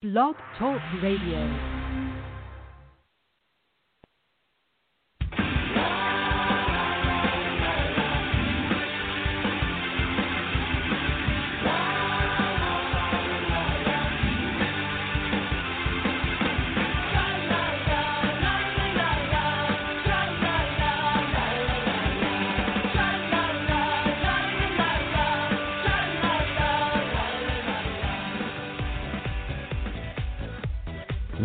Blog Talk Radio.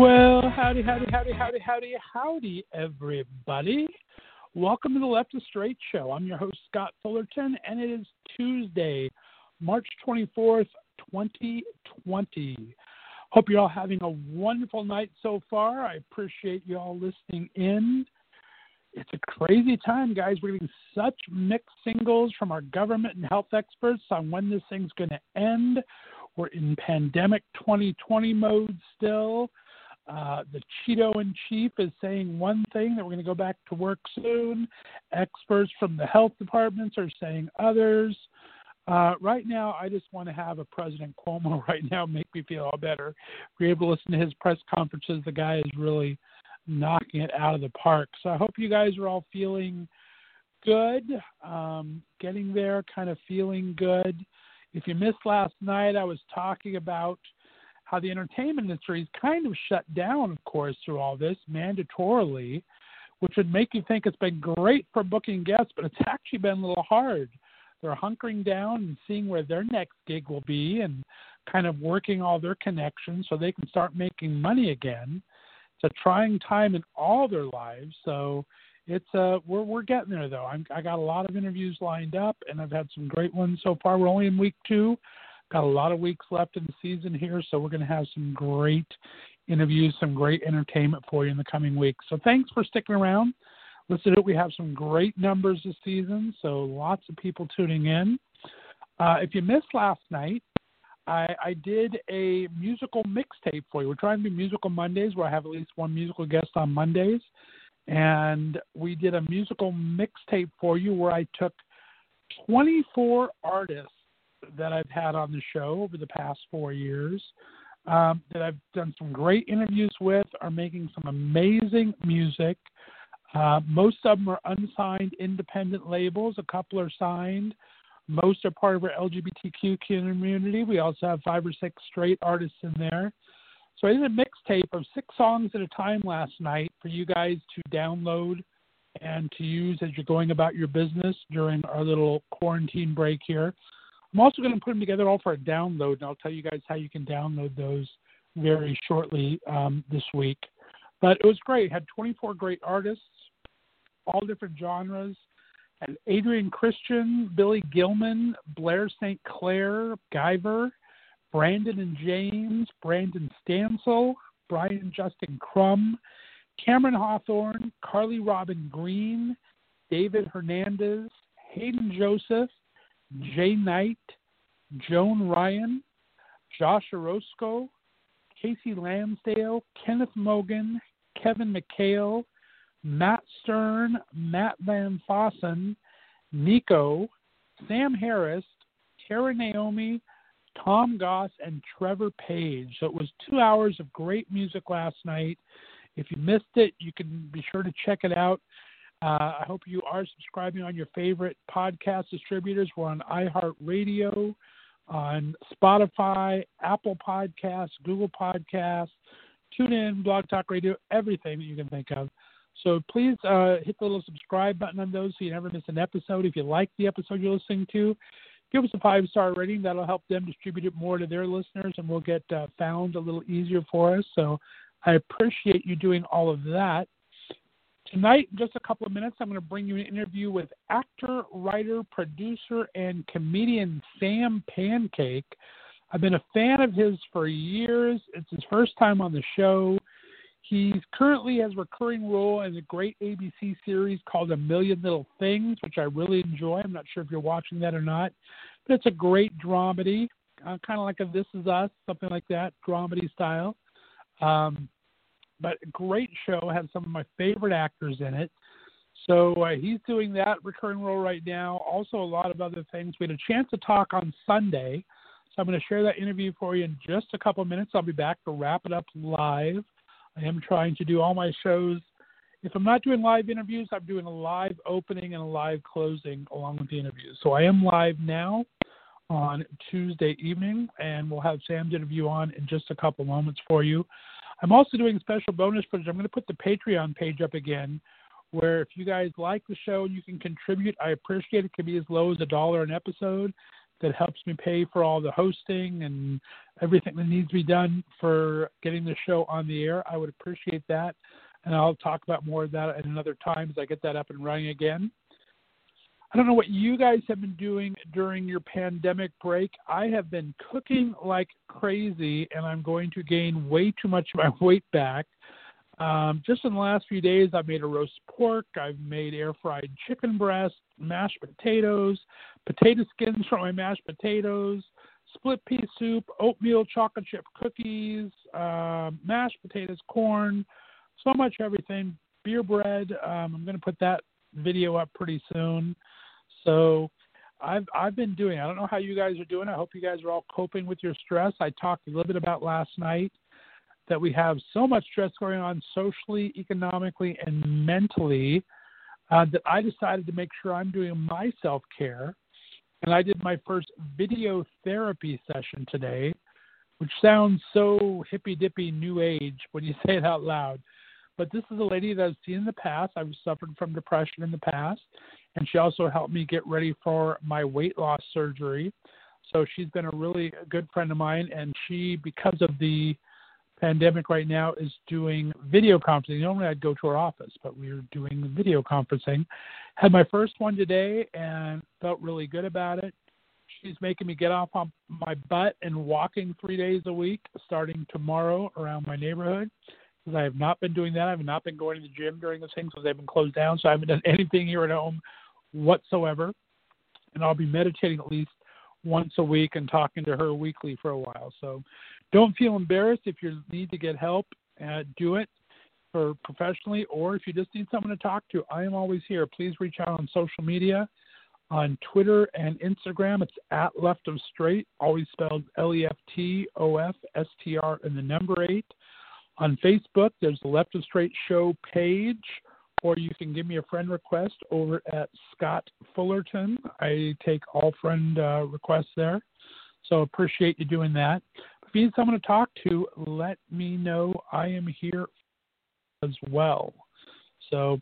Well, howdy, howdy, howdy, howdy, howdy, howdy, everybody. Welcome to the Left of Straight Show. I'm your host, Scott Fullerton, and it is Tuesday, March 24th, 2020. Hope you're all having a wonderful night so far. I appreciate you all listening in. It's a crazy time, guys. We're getting such mixed signals from our government and health experts on when this thing's going to end. We're in pandemic 2020 mode still. Uh, the Cheeto in chief is saying one thing that we're going to go back to work soon. Experts from the health departments are saying others. Uh, right now, I just want to have a President Cuomo right now make me feel all better. If you're able to listen to his press conferences, the guy is really knocking it out of the park. So I hope you guys are all feeling good, um, getting there, kind of feeling good. If you missed last night, I was talking about how the entertainment industry is kind of shut down, of course, through all this mandatorily, which would make you think it's been great for booking guests, but it's actually been a little hard. They're hunkering down and seeing where their next gig will be and kind of working all their connections so they can start making money again. It's a trying time in all their lives, so it's uh we're we're getting there though. I'm, I got a lot of interviews lined up, and I've had some great ones so far. We're only in week two. Got a lot of weeks left in the season here, so we're going to have some great interviews, some great entertainment for you in the coming weeks. So thanks for sticking around. Listen. We have some great numbers this season, so lots of people tuning in. Uh, if you missed last night, I, I did a musical mixtape for you. We're trying to do musical Mondays, where I have at least one musical guest on Mondays, and we did a musical mixtape for you where I took 24 artists that I've had on the show over the past four years um, that I've done some great interviews with, are making some amazing music. Uh, most of them are unsigned independent labels. A couple are signed. Most are part of our LGBTQ community. We also have five or six straight artists in there. So I did a mixtape of six songs at a time last night for you guys to download and to use as you're going about your business during our little quarantine break here. I'm also going to put them together all for a download, and I'll tell you guys how you can download those very shortly um, this week. But it was great. had 24 great artists, all different genres. And Adrian Christian, Billy Gilman, Blair St. Clair, Guyver, Brandon and James, Brandon Stansell, Brian Justin Crum, Cameron Hawthorn, Carly Robin Green, David Hernandez, Hayden Joseph, Jay Knight, Joan Ryan, Josh Orozco, Casey Lansdale, Kenneth Mogan, Kevin McHale, Matt Stern, Matt Van Fossen, Nico, Sam Harris, Tara Naomi, Tom Goss, and Trevor Page. So it was two hours of great music last night. If you missed it, you can be sure to check it out. Uh, I hope you are subscribing on your favorite podcast distributors. We're on iHeartRadio, on Spotify, Apple Podcasts, Google Podcasts, TuneIn, Blog Talk Radio, everything that you can think of. So please uh, hit the little subscribe button on those so you never miss an episode. If you like the episode you're listening to, give us a five star rating. That'll help them distribute it more to their listeners, and we'll get uh, found a little easier for us. So I appreciate you doing all of that. Tonight, in just a couple of minutes, I'm going to bring you an interview with actor, writer, producer, and comedian Sam Pancake. I've been a fan of his for years. It's his first time on the show. He currently has a recurring role in a great ABC series called A Million Little Things, which I really enjoy. I'm not sure if you're watching that or not, but it's a great dramedy, uh, kind of like a This Is Us, something like that, dramedy style. Um, but great show, Had some of my favorite actors in it. So uh, he's doing that recurring role right now. Also, a lot of other things. We had a chance to talk on Sunday, so I'm going to share that interview for you in just a couple minutes. I'll be back to wrap it up live. I am trying to do all my shows. If I'm not doing live interviews, I'm doing a live opening and a live closing along with the interviews. So I am live now on Tuesday evening, and we'll have Sam's interview on in just a couple moments for you. I'm also doing special bonus footage. I'm going to put the Patreon page up again, where if you guys like the show and you can contribute, I appreciate it. It can be as low as a dollar an episode. That helps me pay for all the hosting and everything that needs to be done for getting the show on the air. I would appreciate that. And I'll talk about more of that at another time as I get that up and running again. I don't know what you guys have been doing during your pandemic break. I have been cooking like crazy, and I'm going to gain way too much of my weight back. Um, just in the last few days, I've made a roast pork, I've made air fried chicken breast, mashed potatoes, potato skins from my mashed potatoes, split pea soup, oatmeal chocolate chip cookies, uh, mashed potatoes, corn, so much everything. Beer bread. Um, I'm going to put that video up pretty soon. So I've I've been doing. I don't know how you guys are doing. I hope you guys are all coping with your stress. I talked a little bit about last night that we have so much stress going on socially, economically, and mentally uh, that I decided to make sure I'm doing my self care. And I did my first video therapy session today, which sounds so hippy dippy new age when you say it out loud. But this is a lady that I've seen in the past. I've suffered from depression in the past, and she also helped me get ready for my weight loss surgery. So she's been a really good friend of mine, and she, because of the pandemic right now, is doing video conferencing. Normally I'd go to her office, but we are doing video conferencing. Had my first one today and felt really good about it. She's making me get off on my butt and walking three days a week, starting tomorrow around my neighborhood because I have not been doing that. I have not been going to the gym during this thing because they've been closed down. So I haven't done anything here at home whatsoever. And I'll be meditating at least once a week and talking to her weekly for a while. So don't feel embarrassed if you need to get help. Uh, do it for professionally, or if you just need someone to talk to. I am always here. Please reach out on social media, on Twitter and Instagram. It's at Left of Straight, always spelled L E F T O F S T R and the number eight. On Facebook, there's the Left of Straight Show page, or you can give me a friend request over at Scott Fullerton. I take all friend uh, requests there, so appreciate you doing that. If you need someone to talk to, let me know. I am here as well. So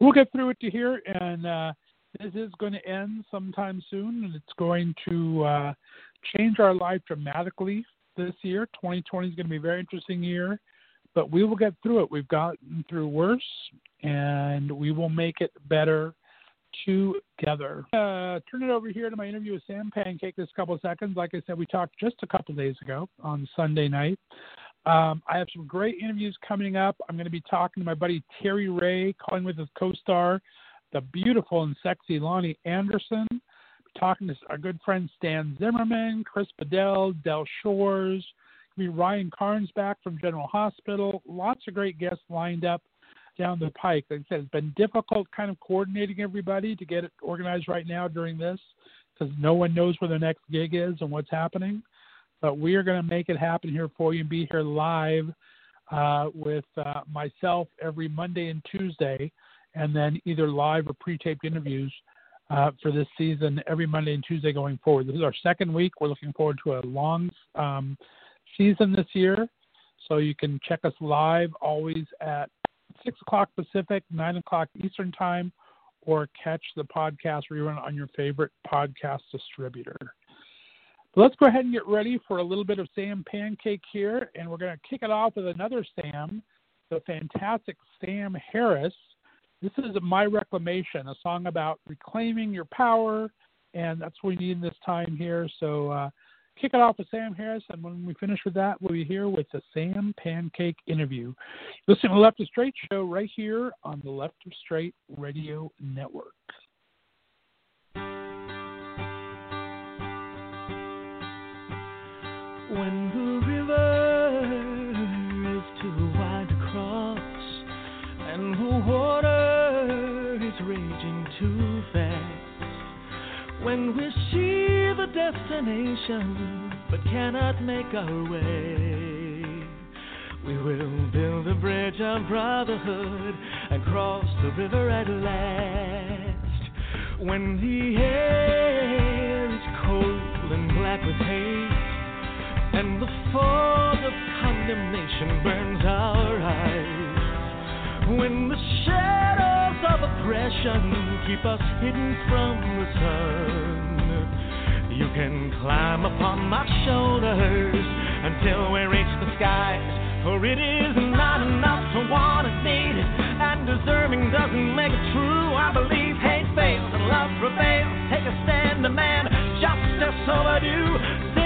we'll get through it to here, and uh, this is going to end sometime soon, and it's going to uh, change our life dramatically this year. 2020 is going to be a very interesting year but we will get through it. We've gotten through worse, and we will make it better together. Uh, turn it over here to my interview with Sam Pancake this couple of seconds. Like I said, we talked just a couple days ago on Sunday night. Um, I have some great interviews coming up. I'm going to be talking to my buddy Terry Ray, calling with his co-star, the beautiful and sexy Loni Anderson. Talking to our good friend Stan Zimmerman, Chris Bedell, Del Shores, be Ryan Carnes back from General Hospital. Lots of great guests lined up down the pike. Like I said, it's been difficult kind of coordinating everybody to get it organized right now during this because no one knows where the next gig is and what's happening. But we are going to make it happen here for you and be here live uh, with uh, myself every Monday and Tuesday, and then either live or pre taped interviews. Uh, for this season, every Monday and Tuesday going forward. This is our second week. We're looking forward to a long um, season this year. So you can check us live always at 6 o'clock Pacific, 9 o'clock Eastern Time, or catch the podcast rerun on your favorite podcast distributor. But let's go ahead and get ready for a little bit of Sam Pancake here, and we're going to kick it off with another Sam, the fantastic Sam Harris. This is My Reclamation, a song about reclaiming your power, and that's what we need in this time here. So uh, kick it off with Sam Harris, and when we finish with that, we'll be here with the Sam Pancake interview. Listen to the Left of Straight show right here on the Left of Straight Radio Network. When the river is too wide to cross and the water is raging too fast, when we see the destination but cannot make our way, we will build a bridge of brotherhood and cross the river at last. When the air is cold and black with hate, and the fog of condemnation burns our eyes. When the shadows of oppression keep us hidden from the sun, you can climb upon my shoulders until we reach the skies. For it is not enough to want and need it, and deserving doesn't make it true. I believe hate fails and love prevails. Take a stand, demand justice overdue.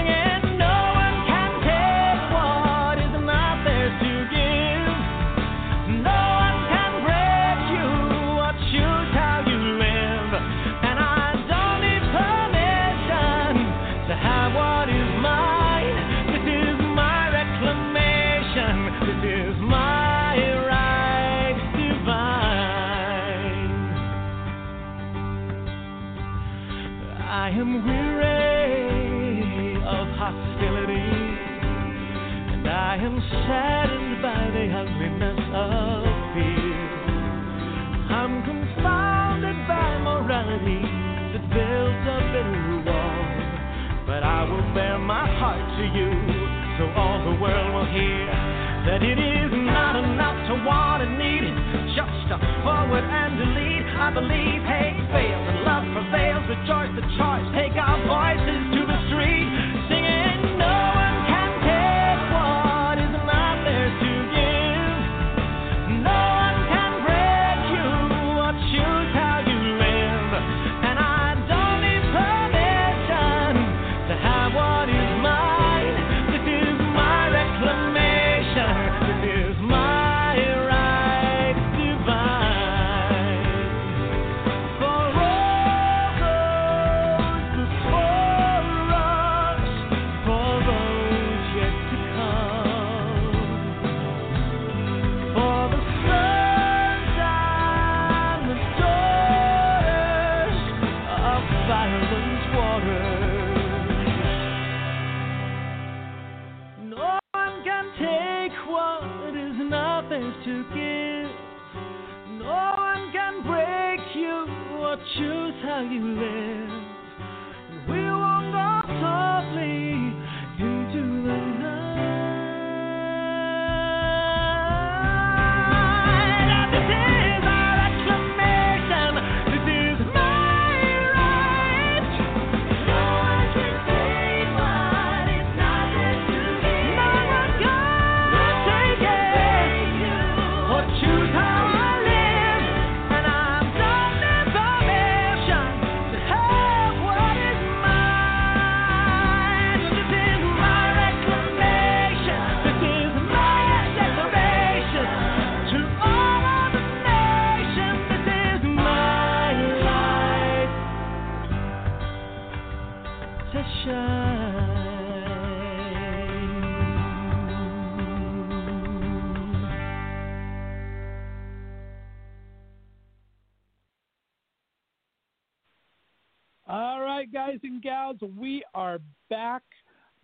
Back.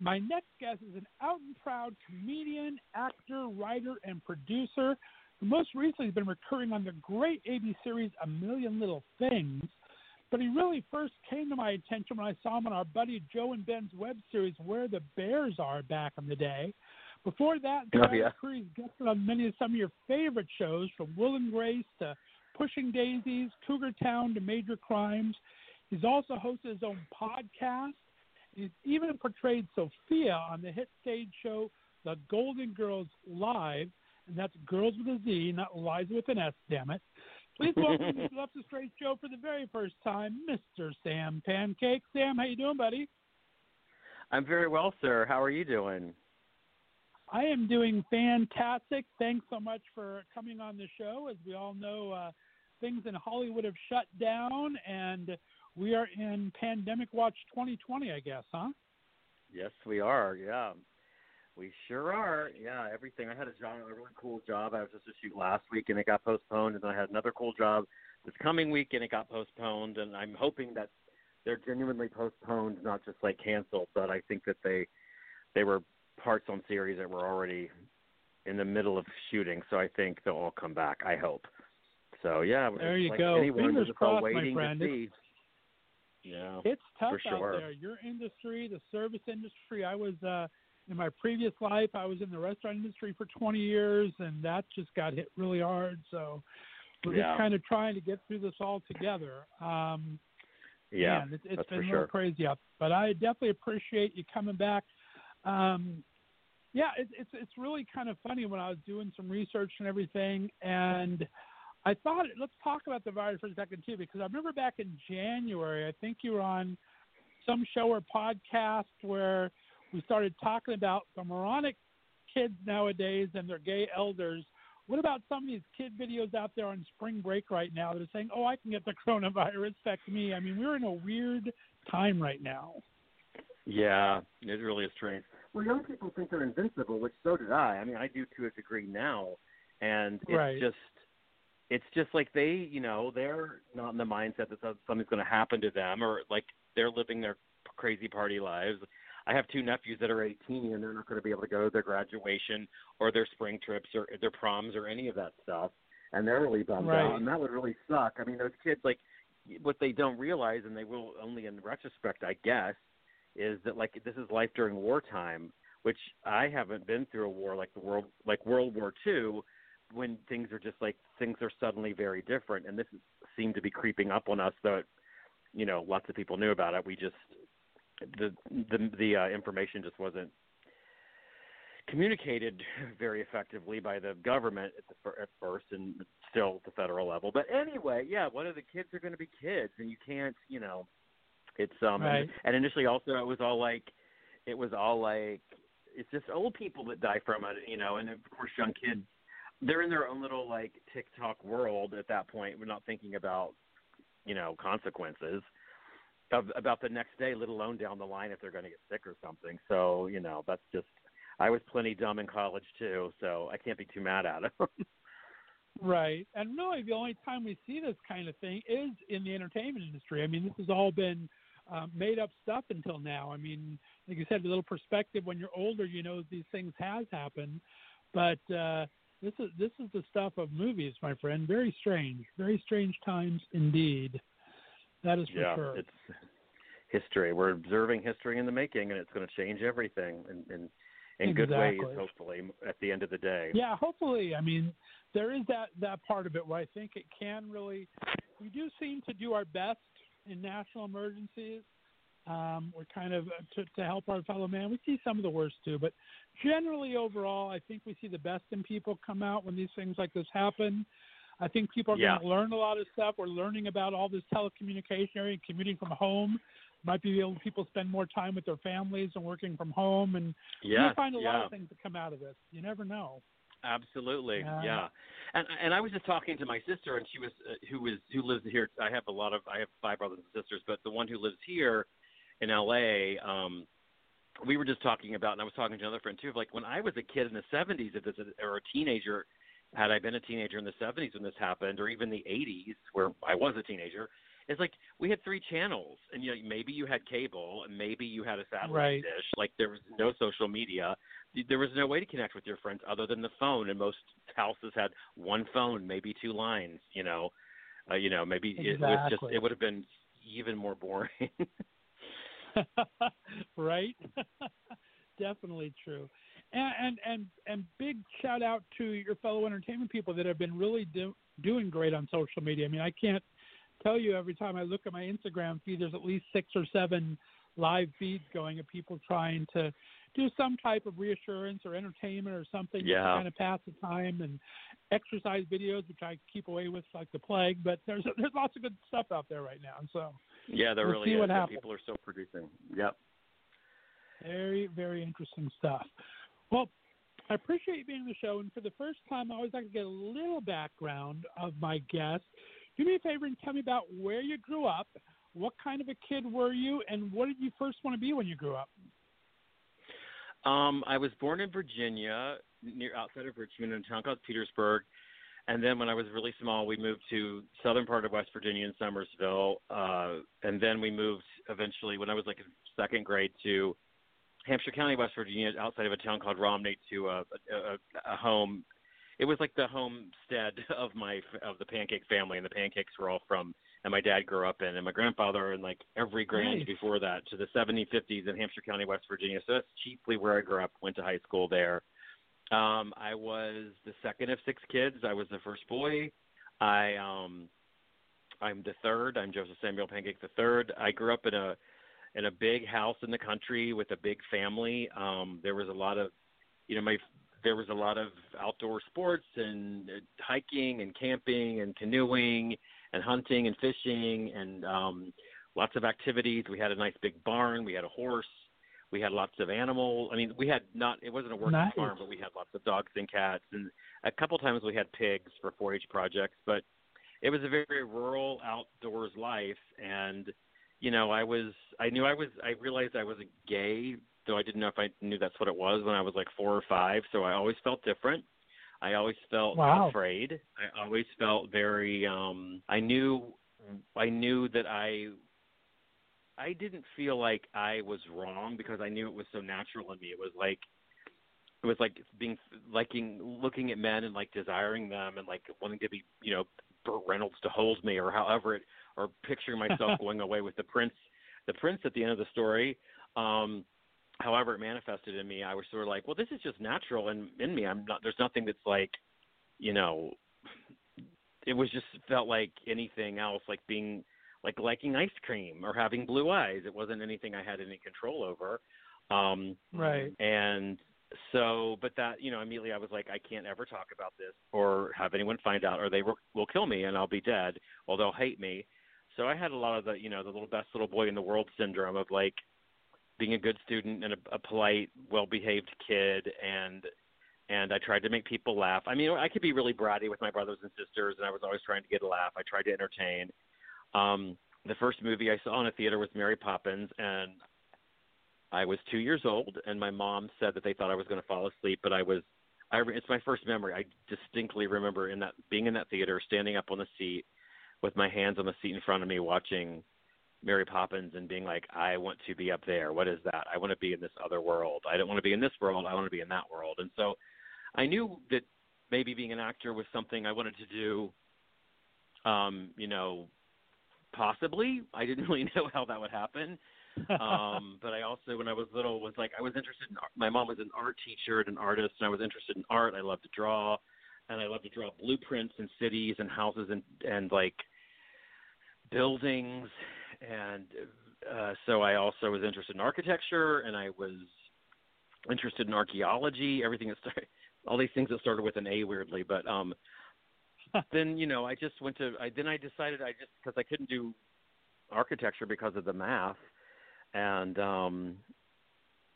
My next guest is an out and proud comedian, actor, writer, and producer who most recently has been recurring on the great ABC series A Million Little Things. But he really first came to my attention when I saw him on our buddy Joe and Ben's web series Where the Bears Are back in the day. Before that, Oh, yeah. he's guested on many of some of your favorite shows, from Will and Grace to Pushing Daisies, Cougar Town to Major Crimes. He's also hosted his own podcast. He's even portrayed Sophia on the hit stage show The Golden Girls Live, and that's Girls with a Z, not Liza with an S, damn it. Please welcome to the Left of Straight show for the very first time, Mr. Sam Pancake. Sam, how you doing, buddy? I'm very well, sir. How are you doing? I am doing fantastic. Thanks so much for coming on the show. As we all know, uh, things in Hollywood have shut down, and we are in Pandemic Watch 2020, I guess, huh? Yes, we are. Yeah, we sure are. Yeah, everything. I had a job, a really cool job. I was just to shoot last week, and it got postponed. And then I had another cool job this coming week, and it got postponed. And I'm hoping that they're genuinely postponed, not just like canceled. But I think that they they were parts on series that were already in the middle of shooting. So I think they'll all come back. I hope. So yeah, there you like go. Anyone, Fingers crossed, waiting my friend. To see. Yeah, it's tough for sure. out there. Your industry, the service industry. I was uh, in my previous life. I was in the restaurant industry for 20 years, and that just got hit really hard. So we're Yeah. just kind of trying to get through this all together. Um, yeah, man, it's, it's that's been a sure. crazy out. But I definitely appreciate you coming back. Um, yeah, it, it's it's really kind of funny when I was doing some research and everything, and I thought let's talk about the virus for a second too, because I remember back in January, I think you were on some show or podcast where we started talking about the moronic kids nowadays and their gay elders. What about some of these kid videos out there on spring break right now that are saying, "Oh, I can get the coronavirus, affect me"? I mean, we're in a weird time right now. Yeah, it really is strange. Well, young people think they're invincible, which so did I. I mean, I do to a degree now, and it's Right. just it's just like they, you know, they're not in the mindset that something's going to happen to them, or like they're living their crazy party lives. I have two nephews that are 18, and they're not going to be able to go to their graduation or their spring trips or their proms or any of that stuff, and they're really bummed Right. out, and that would really suck. I mean, those kids, like, what they don't realize, and they will only in retrospect, I guess, is that like this is life during wartime, which I haven't been through a war like the world like World War Two, when things are just like things are suddenly very different, and this is, seemed to be creeping up on us. Though, it, you know, lots of people knew about it. We just the the the uh, information just wasn't communicated very effectively by the government at, the, fir- at first and still at the federal level. But anyway, yeah, one of the kids are going to be kids, and you can't, you know, it's um, Right. and, and initially also it was all like, it was all like, it's just old people that die from it, you know, and of course young kids, they're in their own little like TikTok world at that point. We're not thinking about, you know, consequences of about the next day, let alone down the line if they're going to get sick or something. So you know, that's just. I was plenty dumb in college too, so I can't be too mad at them. Right. And really, the only time we see this kind of thing is in the entertainment industry. I mean, this has all been um, made up stuff until now. I mean, like you said, a little perspective. When you're older, you know these things has happened, but uh, this is this is the stuff of movies, my friend. Very strange. Very strange times indeed. That is for yeah, sure. it's history. We're observing history in the making, and it's going to change everything in in, in good ways, hopefully. At the end of the day. Yeah, hopefully. I mean, there is that that part of it where I think it can really. We do seem to do our best in national emergencies. Um, we're kind of uh, to, to help our fellow man. We see some of the worst too, but generally overall, I think we see the best in people come out when these things like this happen. I think people are Yeah. going to learn a lot of stuff. We're learning about all this telecommunication area, commuting from home. Might be able people spend more time with their families and working from home, and Yeah, you'll find a yeah. lot of things that come out of this. You never know. Absolutely, Yeah. yeah. And and I was just talking to my sister, and she was uh, who was who lives here. I have a lot of I have five brothers and sisters, but the one who lives here in L.A. Um, we were just talking about, and I was talking to another friend too. Of like when I was a kid in the '70s, if this or a teenager, had I been a teenager in the '70s when this happened, or even the '80s where I was a teenager, it's like we had three channels, and you know maybe you had cable, and maybe you had a satellite Right. dish. Like there was no social media there was no way to connect with your friends other than the phone and most houses had one phone maybe two lines you know uh, you know maybe it was just it would have been even more boring right? Definitely true. And, and and and big shout out to your fellow entertainment people that have been really do, doing great on social media. I mean, I can't tell you every time I look at my Instagram feed, there's at least six or seven live feeds going of people trying to do some type of reassurance or entertainment or something just to kind of pass the time and exercise videos, which I keep away with like the plague. But there's there's lots of good stuff out there right now. So yeah there We'll really see is what people are still producing yep Very, very interesting stuff. Well, I appreciate you being on the show, and for the first time, I always like to get a little background of my guests. Do me a favor and tell me about where you grew up, what kind of a kid were you, and what did you first want to be when you grew up? Um, I was born in Virginia, near outside of Richmond, in a town called Petersburg. And then when I was really small, we moved to southern part of West Virginia in Summersville. Uh, and then we moved eventually when I was like in second grade to Hampshire County, West Virginia, outside of a town called Romney, to a, a, a home. It was like the homestead of my of the pancake family, and the pancakes were all from and my dad grew up in, and my grandfather and like every grand Nice. before that to the 70s, 50s in Hampshire County, West Virginia. So that's chiefly where I grew up. Went to high school there. Um, I was the second of six kids. I was the first boy. I um, I'm the third. I'm Joseph Samuel Pancake the third. I grew up in a in a big house in the country with a big family. Um, there was a lot of, you know, my there was a lot of outdoor sports and uh, hiking and camping and canoeing and hunting and fishing and um lots of activities. We had a nice big barn, we had a horse, we had lots of animal I mean we had not it wasn't a working Nice. farm, but we had lots of dogs and cats and a couple times we had pigs for four H projects, but it was a very rural outdoors life and you know, I was I knew I was I realized I was a gay, though I didn't know if I knew that's what it was when I was like four or five, so I always felt different. I always felt Wow. afraid. I always felt very um I knew I knew that I I didn't feel like I was wrong because I knew it was so natural in me. It was like it was like being liking looking at men and like desiring them and like wanting to be, you know, Burt Reynolds to hold me or however it or picturing myself going away with the prince the prince at the end of the story. Um however it manifested in me, I was sort of like, well, this is just natural in in me. I'm not. There's nothing that's like, you know, it was just felt like anything else, like being like liking ice cream or having blue eyes. It wasn't anything I had any control over. Um, Right. and so, but that, you know, immediately I was like, I can't ever talk about this or have anyone find out, or they will, will kill me and I'll be dead, or they'll hate me. So I had a lot of the, you know, the little best little boy in the world syndrome of like being a good student and a, a polite, well-behaved kid, and and I tried to make people laugh. I mean, I could be really bratty with my brothers and sisters, and I was always trying to get a laugh. I tried to entertain. Um, the first movie I saw in a theater was Mary Poppins, and I was two years old, and my mom said that they thought I was going to fall asleep, but I was. I, re- it's my first memory. I distinctly remember in that being in that theater, standing up on the seat with my hands on the seat in front of me, watching Mary Poppins, and being like, "I want to be up there. What is that? I want to be in this other world. I don't want to be in this world. I want to be in that world." And so, I knew that maybe being an actor was something I wanted to do. Um, you know, possibly. I didn't really know how that would happen um, but I also, when I was little, was like I was interested in. art. My mom was an art teacher and an artist, and I was interested in art. I loved to draw, and I loved to draw blueprints and cities and houses and and like buildings, and uh, so I also was interested in architecture, and I was interested in archaeology. Everything that started, all these things that started with an A, weirdly, but um, then you know I just went to. I then I decided I just because I couldn't do architecture because of the math and um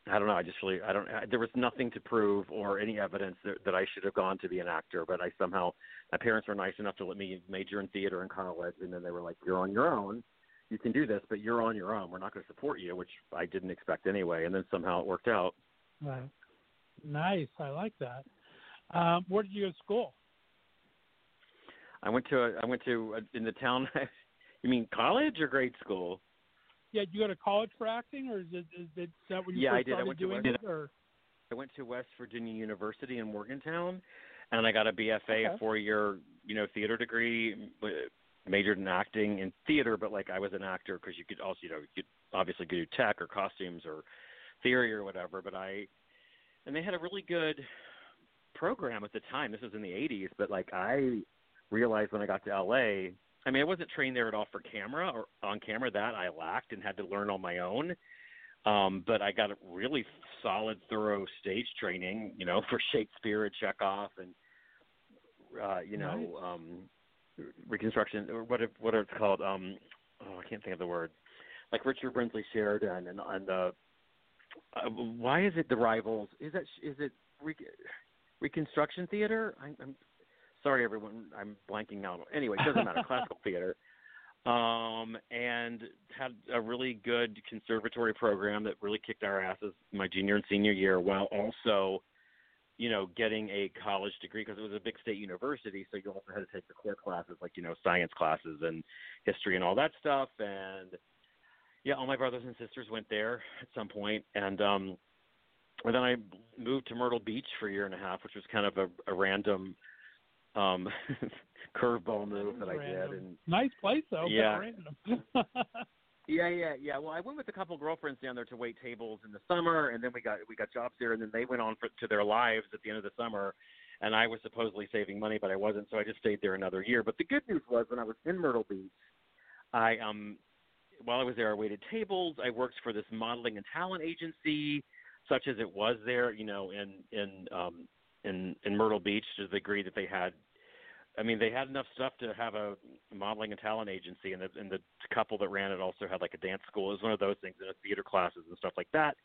I don't know. I just really, I don't. I, there was nothing to prove or any evidence that, that I should have gone to be an actor. But I somehow, my parents were nice enough to let me major in theater in college, and then they were like, "You're on your own. You can do this, but you're on your own. We're not going to support you," which I didn't expect anyway. And then somehow it worked out. Right. Nice. I like that. Um, where did you go to school? I went to, a, I went to a, in the town. you mean college or grade school? Yeah, did you go to college for acting, or is it is, it, is that when you Yeah, I first did. I started went to West- it? Or I went to West Virginia University in Morgantown, and I got a BFA, Okay. a four-year, you know, theater degree. Majored in acting in theater, but like I was an actor because you could also, you know, you could obviously do tech or costumes or theory or whatever. But I, and they had a really good program at the time. This was in the '80s, but like I realized when I got to LA, I mean, I wasn't trained there at all for camera or on camera. That I lacked and had to learn on my own. Um, but I got a really solid, thorough stage training, you know, for Shakespeare and Chekhov and, uh, you know, um, Reconstruction or what what it's called. Um, oh, I can't think of the word. Like Richard Brinsley Sheridan and and uh, uh, why is it the rivals? Is that is it Re- Reconstruction Theater? I'm, I'm sorry, everyone. I'm blanking now. Anyway, it doesn't matter. Classical theater. Um, and had a really good conservatory program that really kicked our asses my junior and senior year, while also, you know, getting a college degree because it was a big state university. So you also had to take the core classes like you know science classes and history and all that stuff. And yeah, all my brothers and sisters went there at some point, and um, and then I moved to Myrtle Beach for a year and a half, which was kind of a, a random um curveball move that I Random. did. And Nice place though. but Yeah. random. yeah, yeah, yeah. Well, I went with a couple girlfriends down there to wait tables in the summer, and then we got we got jobs there, and then they went on for, to their lives at the end of the summer. And I was supposedly saving money, but I wasn't, so I just stayed there another year. But the good news was when I was in Myrtle Beach, I um while I was there, I waited tables. I worked for this modeling and talent agency, such as it was there, you know, in in um in in Myrtle Beach to the degree that they had I mean, they had enough stuff to have a modeling and talent agency, and the, and the couple that ran it also had like a dance school. It was one of those things, and a theater classes and stuff like that.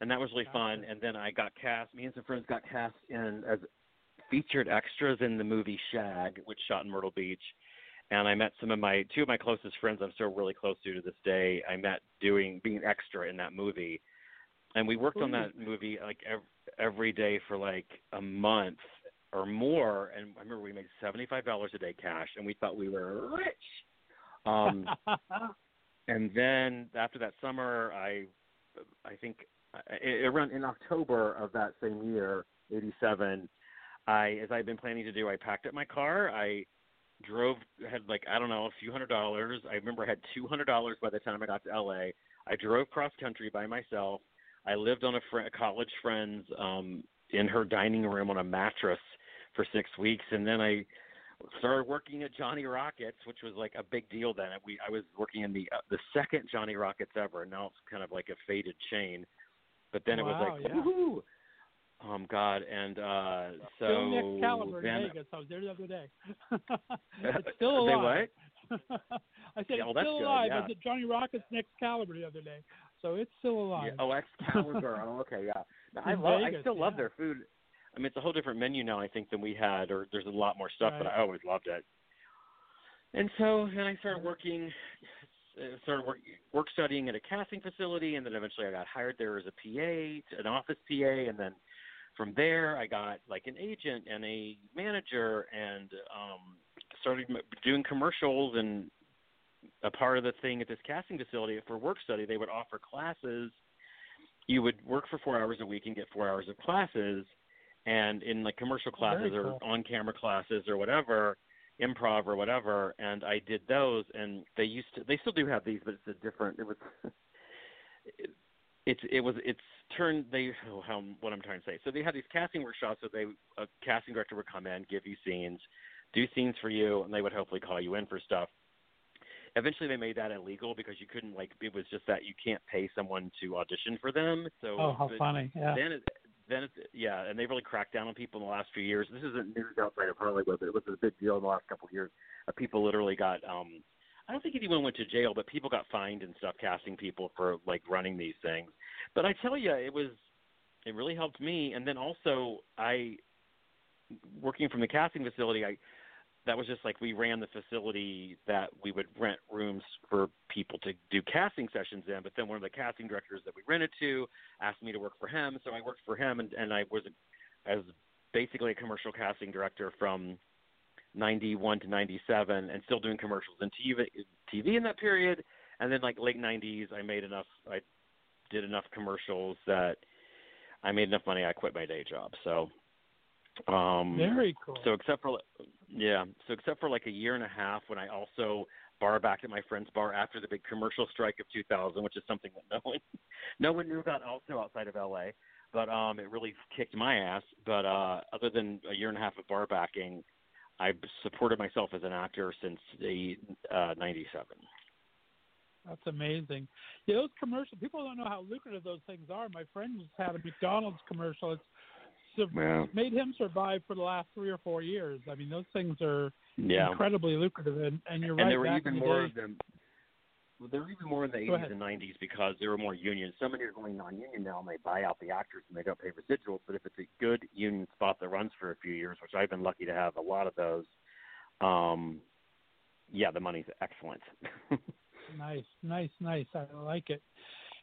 And that was really fun. And then I got cast. Me and some friends got cast in as featured extras in the movie Shag, which shot in Myrtle Beach. And I met some of my two of my closest friends. I'm still really close to to this day. I met doing being extra in that movie, and we worked on that movie like every, every day for like a month or more. And I remember we made seventy five dollars a day cash, and we thought we were rich. Um, and then after that summer, I, I think uh, around in October of that same year, '87, I, as I'd been planning to do, I packed up my car. I drove, had like I don't know, a few hundred dollars. I remember I had two hundred dollars by the time I got to LA. I drove cross country by myself. I lived on a, fr- a college friend's um, in her dining room on a mattress for six weeks, and then I started working at Johnny Rockets, which was like a big deal then. We I was working in the uh, the second Johnny Rockets ever, and now it's kind of like a faded chain. But then it was like yeah. woohoo, um, God, and uh, so still Excalibur then, in Vegas. I was there the other day. it's still alive. They what? I said Yeah, well, it's still alive. I was at Johnny Rockets and Caliber the other day, so it's still alive. Yeah, oh, Excalibur. oh, okay, yeah. No, I love. I Vegas, still love their food. I mean, it's a whole different menu now. I think than we had, or there's a lot more stuff, but I always loved it. And so then I started working, uh, started work, work studying at a casting facility, and then eventually I got hired there as a PA, an office PA, and then from there I got like an agent and a manager, and um, started m- doing commercials and a part of the thing at this casting facility for work study. They would offer classes. You would work for four hours a week and get four hours of classes, and in like commercial classes or on camera classes or whatever improv or whatever and I did those and they used to they still do have these but it's a different it was it, it's it was it's turned they oh, how what I'm trying to say so they had these casting workshops so they a casting director would come in give you scenes do scenes for you and they would hopefully call you in for stuff eventually they made that illegal because you couldn't like it was just that you can't pay someone to audition for them so oh, how funny! Yeah. then it, then it's yeah, and they really cracked down on people in the last few years. This isn't news outside of Hollywood, but it was a big deal in the last couple of years. Uh, people literally got um I don't think anyone went to jail, but people got fined and stuff casting people for like running these things. But I tell you, it was it really helped me. And then also I working from the casting facility, I that was just like we ran the facility that we would rent rooms for people to do casting sessions in. But then one of the casting directors that we rented to asked me to work for him, so I worked for him, and, and I was as basically a commercial casting director from 91 to 97 and still doing commercials and TV, TV in that period. And then like late 90s, I made enough, I did enough commercials that I made enough money. I quit my day job. So, um, Very cool. so except for yeah, so except for like a year and a half when I also bar back at my friend's bar after the big commercial strike of 2000, which is something that no one no one knew about also outside of LA, but um it really kicked my ass. But uh other than a year and a half of bar backing, I've supported myself as an actor since the uh 97. That's amazing. Yeah, those commercials. People don't know how lucrative those things are. My friend just had a McDonald's commercial. It's su- Yeah. made him survive for the last three or four years. I mean, those things are Yeah. incredibly lucrative. And, and you're and right. there were even the more day, of them there were even more in the Go 80s ahead. and 90s because there were more unions. So many are going non-union now, and they buy out the actors and they don't pay residuals. But if it's a good union spot that runs for a few years, which I've been lucky to have a lot of those, um, yeah, the money's excellent. Nice, nice, nice. I like it.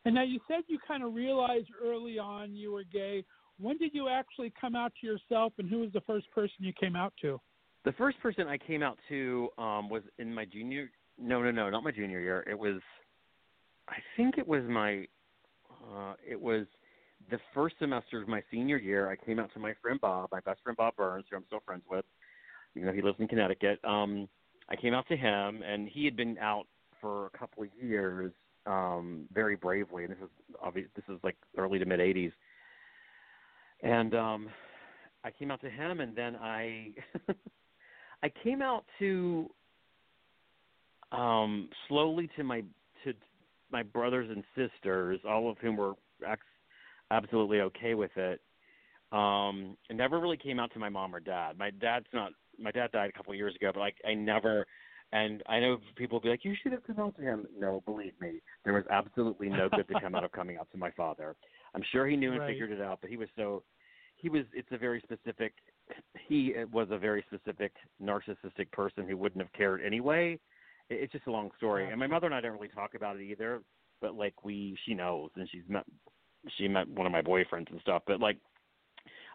And now you said you kind of realized early on you were gay. When did you actually come out to yourself, and who was the first person you came out to? the first person I came out to um, was in my junior. No, no, no, not my junior year. It was, I think it was my, uh, it was the first semester of my senior year. I came out to my friend Bob, my best friend Bob Burns, who I'm still friends with. You know, he lives in Connecticut. Um, I came out to him, and he had been out for a couple of years, um, very bravely. And this is obvious. This is like early to mid '80s. And um, I came out to him, and then I, I came out to, um, slowly to my to my brothers and sisters, all of whom were ex- absolutely okay with it. Um, and never really came out to my mom or dad. My dad's not. My dad died a couple of years ago, but like I never. And I know people will be like, "You should have come out to him." No, believe me, there was absolutely no good to come out of coming out to my father. I'm sure he knew and Right. figured it out, but he was so. He was. It's a very specific. He was a very specific narcissistic person who wouldn't have cared anyway. It- It's just a long story, and my mother and I don't really talk about it either. But like we, she knows, and she's met. She met one of my boyfriends and stuff. But like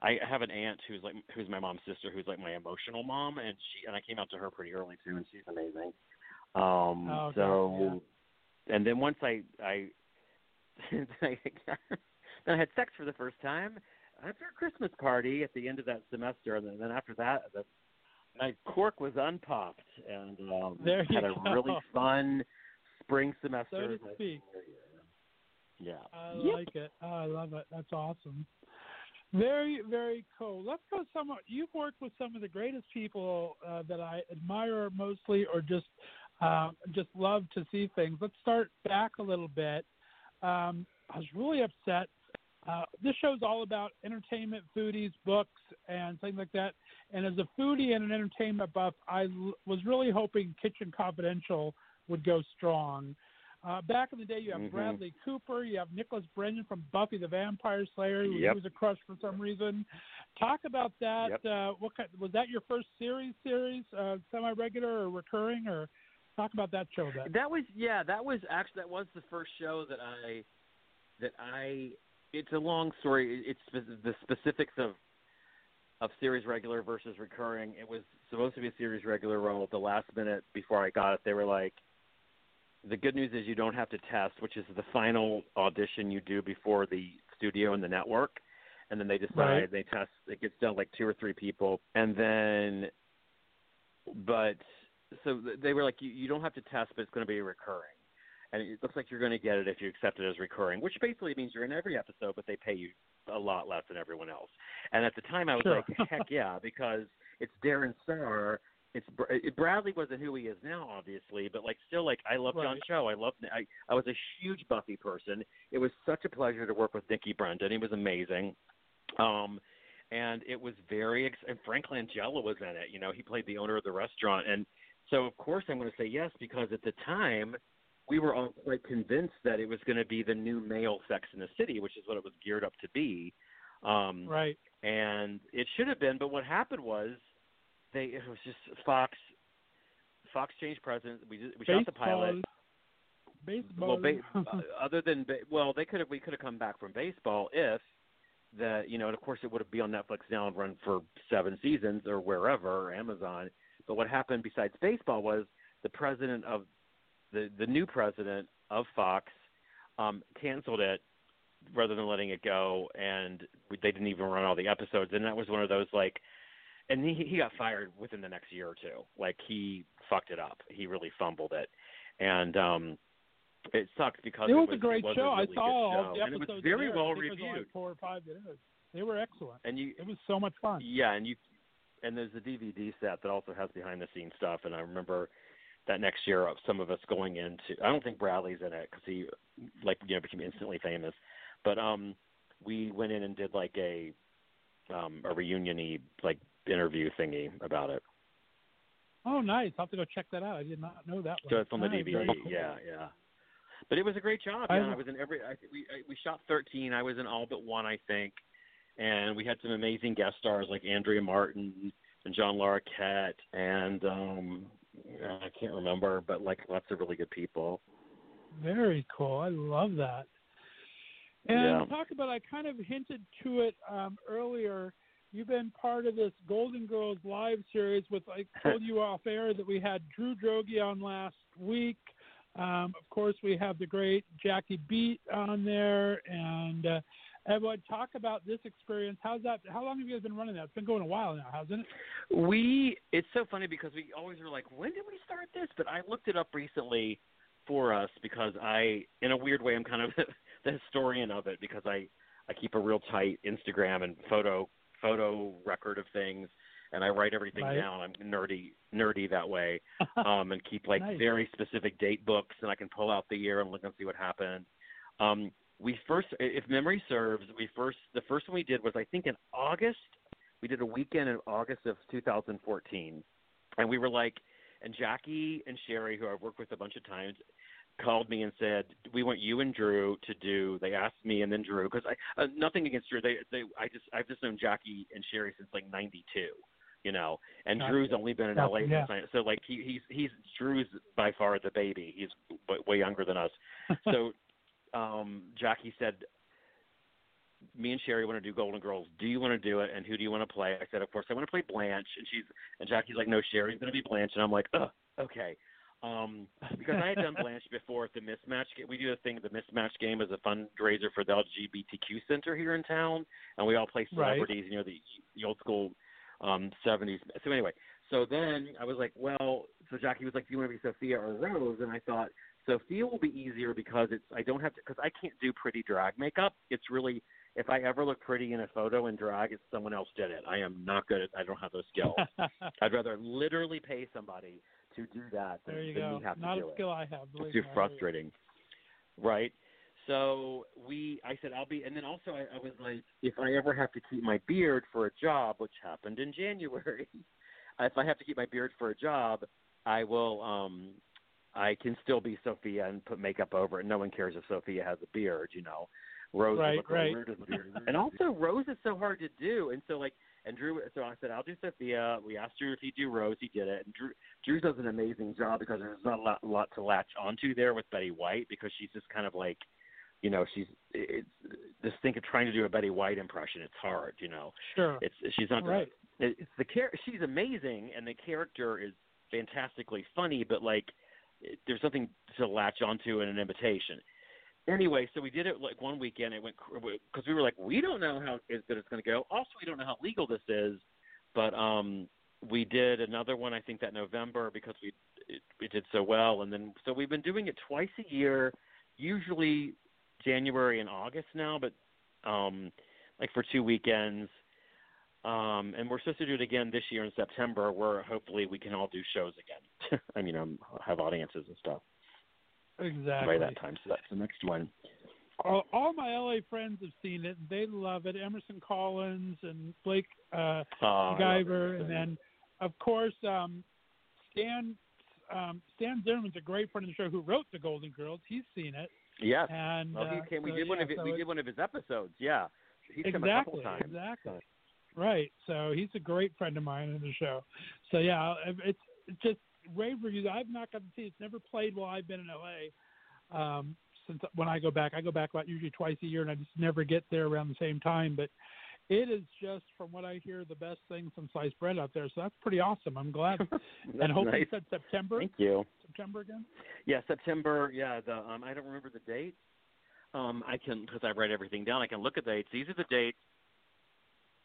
I have an aunt who's like who's my mom's sister, who's like my emotional mom, and she and I came out to her pretty early too, and she's amazing. Um, Oh, so, and then once I I I had sex for the first time after a Christmas party at the end of that semester, and then, after that, the my cork was unpopped, and um, There had a go. really fun spring semester. So to speak. Yeah. I Yep. like it. Oh, I love it. That's awesome. Very, very cool. Let's go somewhat. You've worked with some of the greatest people uh, that I admire mostly, or just uh, just love to see things. Let's start back a little bit. Um, I was really upset. Uh, this show's all about entertainment, foodies, books, and things like that. And as a foodie and an entertainment buff, I l- was really hoping Kitchen Confidential would go strong. Uh, back in the day, you have Mhm. Bradley Cooper, you have Nicholas Brendon from Buffy the Vampire Slayer, who Yep. was a crush for some reason. Talk about that. Yep. Uh, what kind, was that your first series? Series, uh, semi-regular or recurring, or talk about that show? Then. That was yeah. That was actually that was the first show that I that I. It's a long story. It's the specifics of of series regular versus recurring. It was supposed to be a series regular role. At the last minute before I got it, they were like, "The good news is you don't have to test, which is the final audition you do before the studio and the network." And then they decide Right. they test. It gets done like two or three people, and then, but so they were like, you, you don't have to test, but it's going to be recurring. And it looks like you're going to get it if you accept it as recurring, which basically means you're in every episode, but they pay you a lot less than everyone else. And at the time, I was Sure. like, heck yeah, because it's Darren Star. It's it, Bradley wasn't who he is now, obviously, but like still, like I love John Right. Cho. I love. I I was a huge Buffy person. It was such a pleasure to work with Nicky Brendon. He was amazing. Um, and it was very ex- and Frank Langella was in it. You know, he played the owner of the restaurant, and so of course I'm going to say yes because at the time we were all quite convinced that it was going to be the new male Sex in the City, which is what it was geared up to be. Um, Right. and it should have been, but what happened was they it was just Fox. Fox changed president. We did, we shot the pilot. Baseball. Well, ba- other than ba- well, they could have we could have come back from baseball if the you know, and of course it would have been on Netflix now and run for seven seasons or wherever or Amazon. But what happened besides baseball was the president of the the new president of Fox um, canceled it rather than letting it go, and they didn't even run all the episodes. And that was one of those like, and he he got fired within the next year or two. Like he fucked it up. He really fumbled it, and um, it sucked because it was, was a great was show. A really I saw all the and it was very well I think it was only reviewed. Four or five it is. They were excellent. And you It was so much fun. yeah, and you and there's a DVD set that also has behind the scenes stuff. And I remember that next year, of some of us going into. I don't think Bradley's in it because he like you know became instantly famous, but um, we went in and did like a um a reuniony like interview thingy about it. Oh, nice. I'll have to go check that out. I did not know that one. So it's on the Nice, DVD. cool. Yeah, yeah. but it was a great job. I- Yeah, I was in every. I, we I, we shot 13. I was in all but one, I think, and we had some amazing guest stars like Andrea Martin and John Larroquette, and um I can't remember, but like lots of really good people. Very cool. I love that. And Yeah. talk about, I kind of hinted to it um, earlier. You've been part of this Golden Girls live series with, I told you off air that we had Drew Droege on last week. Um, of course, we have the great Jackie Beat on there. And uh, everyone, talk about this experience. How's that? How long have you guys been running that? It's been going a while now, hasn't it? We it's so funny because we always are like, when did we start this? But I looked it up recently for us because I, in a weird way, I'm kind of the historian of it because I I keep a real tight Instagram and photo photo record of things, and I write everything Right. down. I'm nerdy nerdy that way, um, and keep like Nice. very specific date books, and I can pull out the year and look and see what happened. Um, we first, if memory serves, we first the first one we did was I think in August. We did a weekend in August of 2014, and we were like, and Jackie and Sherry, who I've worked with a bunch of times, called me and said, "We want you and Drew to do." They asked me and then Drew because I uh, nothing against Drew. They they I just I've just known Jackie and Sherry since like '92, you know, and Gotcha. Drew's only been in Gotcha, LA yeah. since so like he he's he's Drew's by far the baby. He's w- way younger than us. so um Jackie said me and Sherry want to do Golden Girls. Do you want to do it? And who do you want to play? I said, of course, I want to play Blanche. And she's and Jackie's like, no, Sherry's going to be Blanche. And I'm like, oh, okay. Um, because I had done Blanche before at the Mismatch. We do a thing. The Mismatch game is a fundraiser for the LGBTQ Center here in town, and we all play Right. celebrities. You know, the, the old school um 70s. So anyway, so then I was like, well, so Jackie was like, do you want to be Sophia or Rose? And I thought Sophia will be easier because it's I don't have to because I can't do pretty drag makeup. It's really if I ever look pretty in a photo in drag, it's someone else did it. I am not good at. I don't have those skills. I'd rather literally pay somebody to do that than, there you than go. me have Not to do a it. skill I have. It's too frustrating, right? So we, I said I'll be, and then also I, I was like, if I ever have to keep my beard for a job, which happened in January, if I have to keep my beard for a job, I will. um I can still be Sophia and put makeup over it. No one cares if Sophia has a beard, you know. Rose Right, look right. weird with a beard. and also Rose is so hard to do, and so like and Drew. So I said I'll do Sophia. We asked Drew if he'd do Rose. He did it. And Drew Drew does an amazing job because there's not a lot, a lot to latch onto there with Betty White because she's just kind of like, you know, she's it's just think of trying to do a Betty White impression. It's hard, you know. Sure. It's she's not Right. it- it's the she's amazing and the character is fantastically funny but like there's something to latch onto in an invitation. Anyway so we did it like one weekend. It went because we were like we don't know how good it's going to go. Also we don't know how legal this is but um we did another one i think that november because we it, we did so well. And then so we've been doing it twice a year usually january and august now but um like for two weekends um, and we're supposed to do it again this year in September, where hopefully we can all do shows again. I mean, um, have audiences and stuff Exactly. by that time. So that's the next one. all, all my LA friends have seen it. They love it. Emerson Collins and Blake uh, I love Guyver, and then of course um, Stan um, Stan Zimmerman's a great friend of the show who wrote the Golden Girls. He's seen it, yes, and well, he uh, came. We so, did one yeah, of his, so we did one of his episodes. Yeah, he's come a exactly, couple times. exactly. Right. So he's a great friend of mine in the show. So yeah, it's just rave reviews. I've not gotten to see. It's never played while I've been in LA. Um, since when I go back, I go back about usually twice a year, and I just never get there around the same time. But it is just, from what I hear, the best thing since sliced bread out there. So that's pretty awesome. I'm glad. And hope nice. you said September. Thank you. September again. Yeah, September. Yeah, the um, I don't remember the date. Um, I can because I write everything down. I can look at the dates. These are the dates.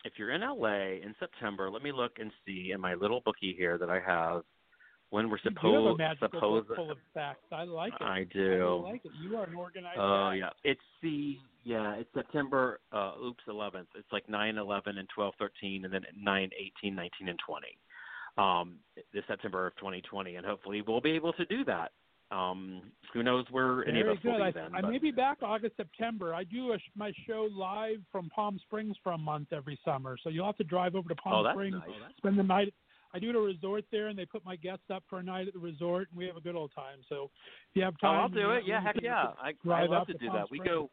If you're in LA in September, let me look and see in my little bookie here that I have when we're You have a supposed supposed. full of facts. I like it. I I do. really like it. You are an organized Oh guy. yeah, it's the yeah, it's September. Uh, oops, 11th. It's like 9, 11, and 12, 13, and then 9, 18, 19, and 20. Um, this September of 2020, and hopefully we'll be able to do that. Um, who knows where any Very of us will be I, then? I but- may be back August, September. I do a, sh- my show live from Palm Springs for a month every summer, so you'll have to drive over to Palm oh, Springs, nice. spend the night. I do it at a resort there, and they put my guests up for a night at the resort, and we have a good old time. So if you have Oh, time, I'll do it. know, Yeah, heck yeah. I I love to to do Palm that. We go.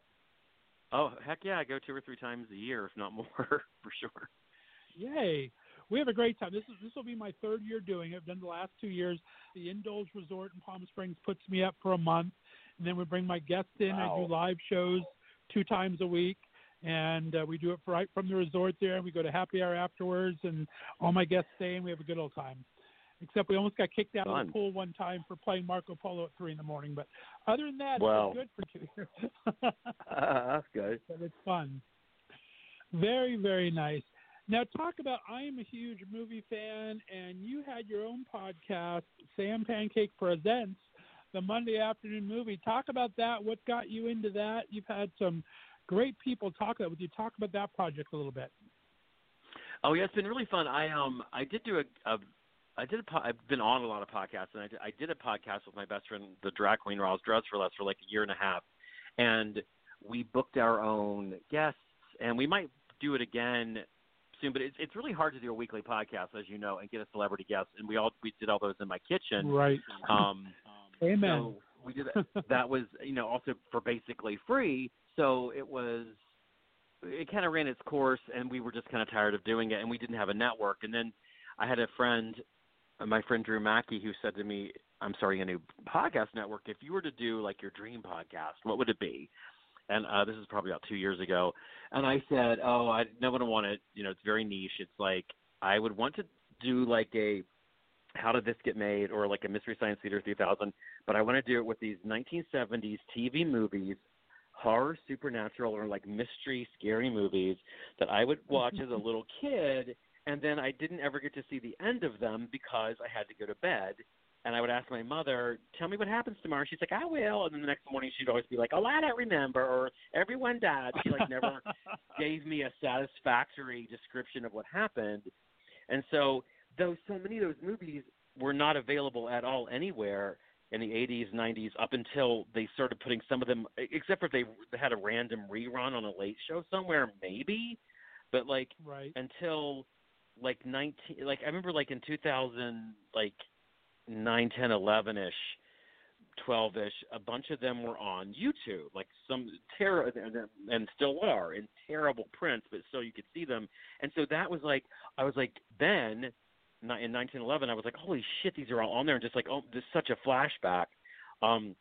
Oh heck yeah, I go two or three times a year, if not more, for sure. Yay! We have a great time. This is this will be my third year doing it. I've done the last two years. The Indulge Resort in Palm Springs puts me up for a month, and then we bring my guests in. I do live shows two times a week, and uh, we do it right from the resort there. And we go to happy hour afterwards, and all my guests stay, and we have a good old time. Except we almost got kicked out of the pool one time for playing Marco Polo at three in the morning. But other than that, Wow. it's good for two years. that's good. but it's fun. Very, very nice. Now, talk about I am a huge movie fan, and you had your own podcast, Sam Pancake Presents, the Monday afternoon movie. Talk about that. What got you into that? You've had some great people talk about. Would you talk about that project a little bit? Oh yeah, it's been really fun. I um I did do a, a I did a po- I've been on a lot of podcasts and I did, I did a podcast with my best friend the drag queen Roz Dress for less for like a year and a half, and we booked our own guests and we might do it again soon. But it's it's really hard to do a weekly podcast as you know and get a celebrity guest and we all we did all those in my kitchen. Right. Um, Amen. so we did that that was you know also for basically free. So it was it kind of ran its course, and we were just kind of tired of doing it, and we didn't have a network. And then I had a friend, my friend Drew Mackey, who said to me, "I'm starting a new podcast network. If you were to do like your dream podcast, what would it be?" And uh, this is probably about two years ago. And I said, "Oh, I no one want it. You know, it's very niche. It's like I would want to do like a how did this get made or like a mystery science theater 3000 but i want to do it with these 1970s tv movies horror supernatural or like mystery scary movies that i would watch as a little kid and then i didn't ever get to see the end of them because i had to go to bed and i would ask my mother tell me what happens tomorrow she's like i will and then the next morning she'd always be like oh i don't remember or everyone died she like never gave me a satisfactory description of what happened and so though so many of those movies were not available at all anywhere in the 80s, 90s, up until they started putting some of them, except for if they had a random rerun on a late show somewhere, maybe. But like right. until like 19, like I remember like in 2000, like 9, 10, 11 ish, 12 ish, a bunch of them were on YouTube, like some terror, and still are in terrible prints, but still you could see them. And so that was like, I was like, then in 1911, I was like, holy shit, these are all on there, and just like, oh, this is such a flashback. Um,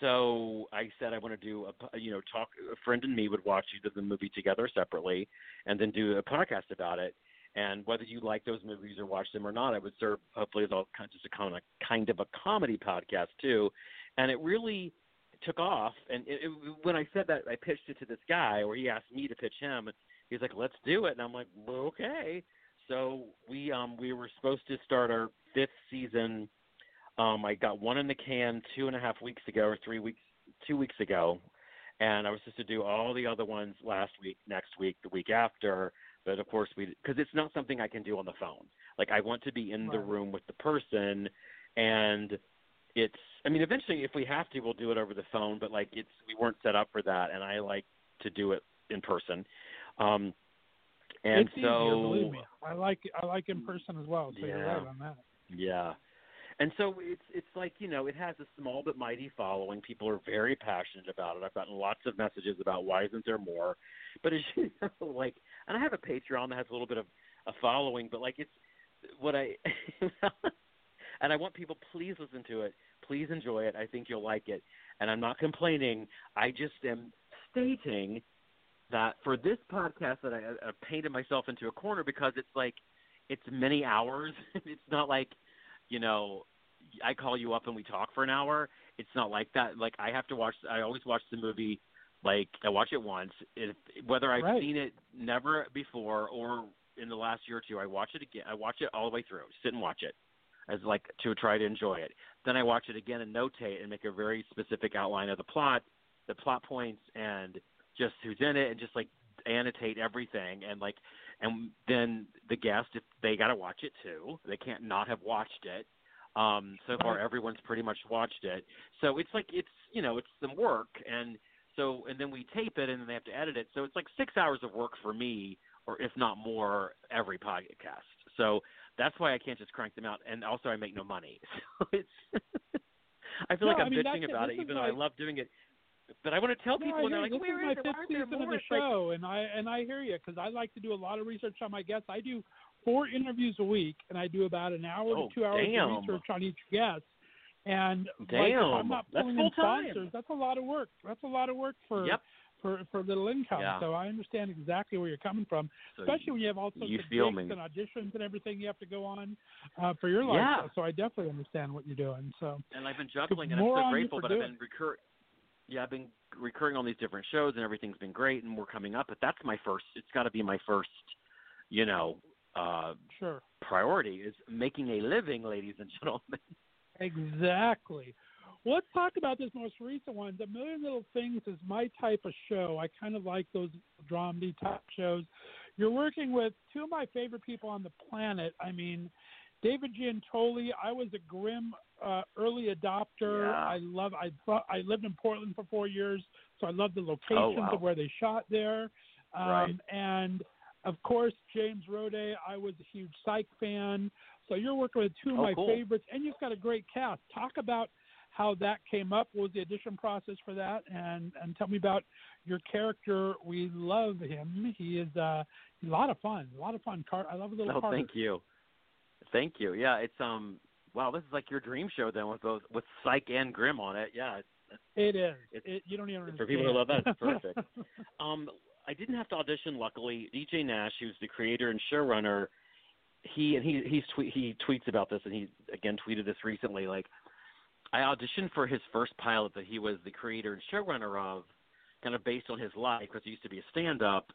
so I said I want to do a, you know, talk. A friend and me would watch either the movie together separately, and then do a podcast about it. And whether you like those movies or watch them or not, it would serve hopefully as all kind just a kind of kind of a comedy podcast too. And it really took off. And it, it, when I said that, I pitched it to this guy, or he asked me to pitch him. He's like, "Let's do it," and I'm like, well, "Okay." So we um we were supposed to start our fifth season. Um, I got one in the can two and a half weeks ago, or three weeks, two weeks ago, and I was supposed to do all the other ones last week, next week, the week after. But of course, we because it's not something I can do on the phone. Like I want to be in the room with the person, and it's. I mean, eventually, if we have to, we'll do it over the phone. But like, it's we weren't set up for that, and I like to do it in person. Um, and it's so easier. I like I like in person as well. So you're Yeah. right on that. Yeah. And so it's it's like, you know, it has a small but mighty following. People are very passionate about it. I've gotten lots of messages about why isn't there more? But as you know, like and I have a Patreon that has a little bit of a following, but like it's what I and I want people please listen to it. Please enjoy it. I think you'll like it. And I'm not complaining. I just am stating that for this podcast that I, I painted myself into a corner because it's like it's many hours. it's not like, you know, I call you up and we talk for an hour. It's not like that. Like I have to watch. I always watch the movie. Like I watch it once. If, whether I've Right. seen it never before or in the last year or two, I watch it again. I watch it all the way through. Sit and watch it as like to try to enjoy it. Then I watch it again and notate and make a very specific outline of the plot, the plot points, and just who's in it, and just like annotate everything and like and then the guest if they got to watch it too they can't not have watched it um so far everyone's pretty much watched it so it's like it's you know it's some work and so and then we tape it and then they have to edit it so it's like six hours of work for me or if not more every podcast so that's why I can't just crank them out. And also, I make no money, so it's. I feel No, like I'm I mean, bitching about it. it, even though I love doing it. But I want to tell No, people, and they're like, this "Where is my is Why aren't there season of more?" the It's like, show, and I and I hear you because I like to do a lot of research on my guests. I do four interviews a week, and I do about an hour Oh, to two hours damn. of research on each guest. And like. I'm not That's pulling in full-time. sponsors, that's a lot of work. That's a lot of work for Yep. for for little income. Yeah. So I understand exactly where you're coming from, So especially when you have all sorts you of feel gigs me. and auditions and everything you have to go on uh, for your life. Yeah. So I definitely understand what you're doing. So and I've been juggling, and I'm so grateful. But I've been recur. Yeah, I've been recurring on these different shows, and everything's been great, and we're coming up. But that's my first. It's got to be my first. You know, uh, sure. priority is making a living, ladies and gentlemen. Exactly. Well, let's talk about this most recent one. The Million Little Things is my type of show. I kind of like those dramedy type shows. You're working with two of my favorite people on the planet. I mean, David Giuntoli. I was a Grimm uh, early adopter. Yeah. I love. I I lived in Portland for four years, so I love the locations wow. of where they shot there. Um, Right. And of course, James Roday. I was a huge Psych fan. So you're working with two of Oh, my cool. favorites, and you've got a great cast. Talk about how that came up. What was the audition process for that? And and tell me about your character. We love him. He is uh, a lot of fun. A lot of fun. Car- I love a little Oh, Carter. thank you, thank you. Yeah, it's um. Wow, this is like your dream show then with both with Psych and Grimm on it. Yeah, it's, It is. It's- It, you don't even understand. for people who love that, it's perfect. Um, I didn't have to audition. Luckily, DJ Nash, who's the creator and showrunner, he and he he's tweet, he tweets about this, and he again tweeted this recently. Like, I auditioned for his first pilot that he was the creator and showrunner of, kind of based on his life, because he used to be a stand-up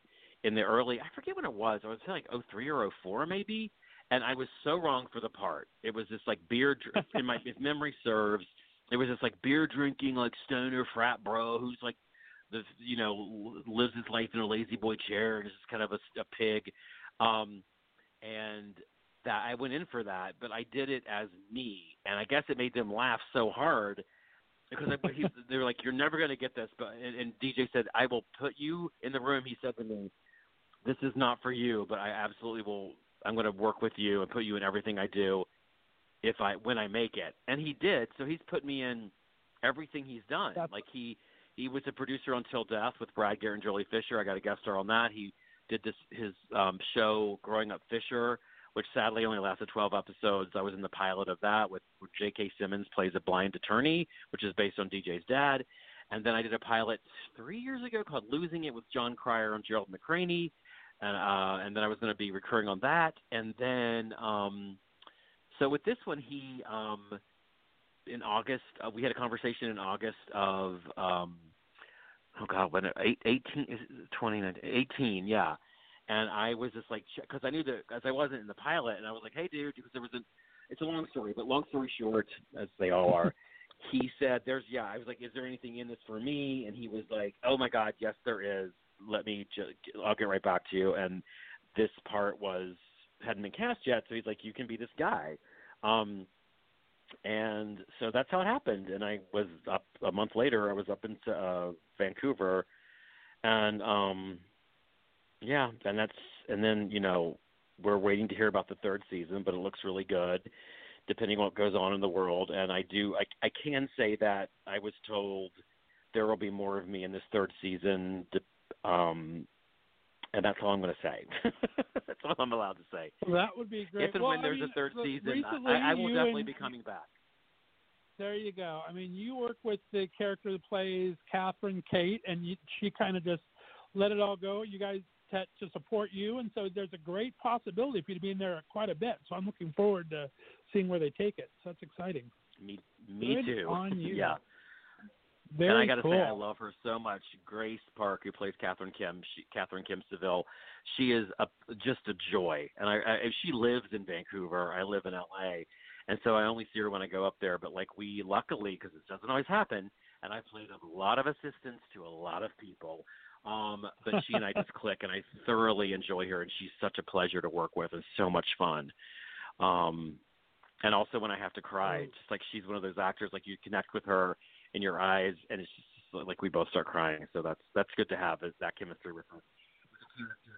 in the early. I forget when it was. I was like oh three or oh four maybe, and I was so wrong for the part. It was this like beer in my if memory serves. It was this like beer drinking like stoner frat bro who's like the you know lives his life in a lazy boy chair and is just kind of a, a pig um and that I went in for that but I did it as me and I guess it made them laugh so hard because I, he, they were like you're never going to get this but and, and DJ said I will put you in the room he said to me this is not for you but I absolutely will I'm going to work with you and put you in everything I do if I when I make it and he did so he's put me in everything he's done That's- like he he was a producer on Till Death with Brad Garrett and Joely Fisher. I got a guest star on that. He did this his um show Growing Up Fisher, which sadly only lasted 12 episodes. I was in the pilot of that with J.K. Simmons plays a blind attorney, which is based on DJ's dad. And then I did a pilot three years ago called Losing It with Jon Cryer and Gerald McRaney. And uh and then I was gonna be recurring on that. And then um so with this one he um in August. Uh, we had a conversation in August of um oh god, when eight, 18 is it 29 18, yeah. And I was just like cuz I knew that as I wasn't in the pilot and I was like, "Hey dude, because there was a it's a long story, but long story short, as they all are, he said there's yeah, I was like, "Is there anything in this for me?" And he was like, "Oh my god, yes there is. Let me ju- I'll get right back to you." And this part was hadn't been cast yet, so he's like, "You can be this guy." Um and so that's how it happened. And I was up a month later. I was up in uh, Vancouver, and um, yeah, and that's and then you know we're waiting to hear about the third season, but it looks really good, depending on what goes on in the world. And I do I I can say that I was told there will be more of me in this third season. Um, and that's all I'm going to say. that's all I'm allowed to say. Well, that would be great. If and well, when I there's mean, a third look, season, I, I will definitely and- be coming back. There you go. I mean, you work with the character that plays Catherine Kate, and you, she kind of just let it all go. You guys to, to support you, and so there's a great possibility for you to be in there quite a bit. So I'm looking forward to seeing where they take it. So that's exciting. Me, me Good too. on you. yeah. Very and I got to cool. say, I love her so much. Grace Park, who plays Catherine Kim, she, Katherine Kim Saville, she is a, just a joy. And I, I, she lives in Vancouver. I live in LA, and so I only see her when I go up there. But like we, luckily, because it doesn't always happen, and I played a lot of assistance to a lot of people. Um, but she and I just click, and I thoroughly enjoy her, and she's such a pleasure to work with, and so much fun. Um, and also when I have to cry, just like she's one of those actors, like you connect with her in your eyes, and it's just like we both start crying. So that's that's good to have is that chemistry with her.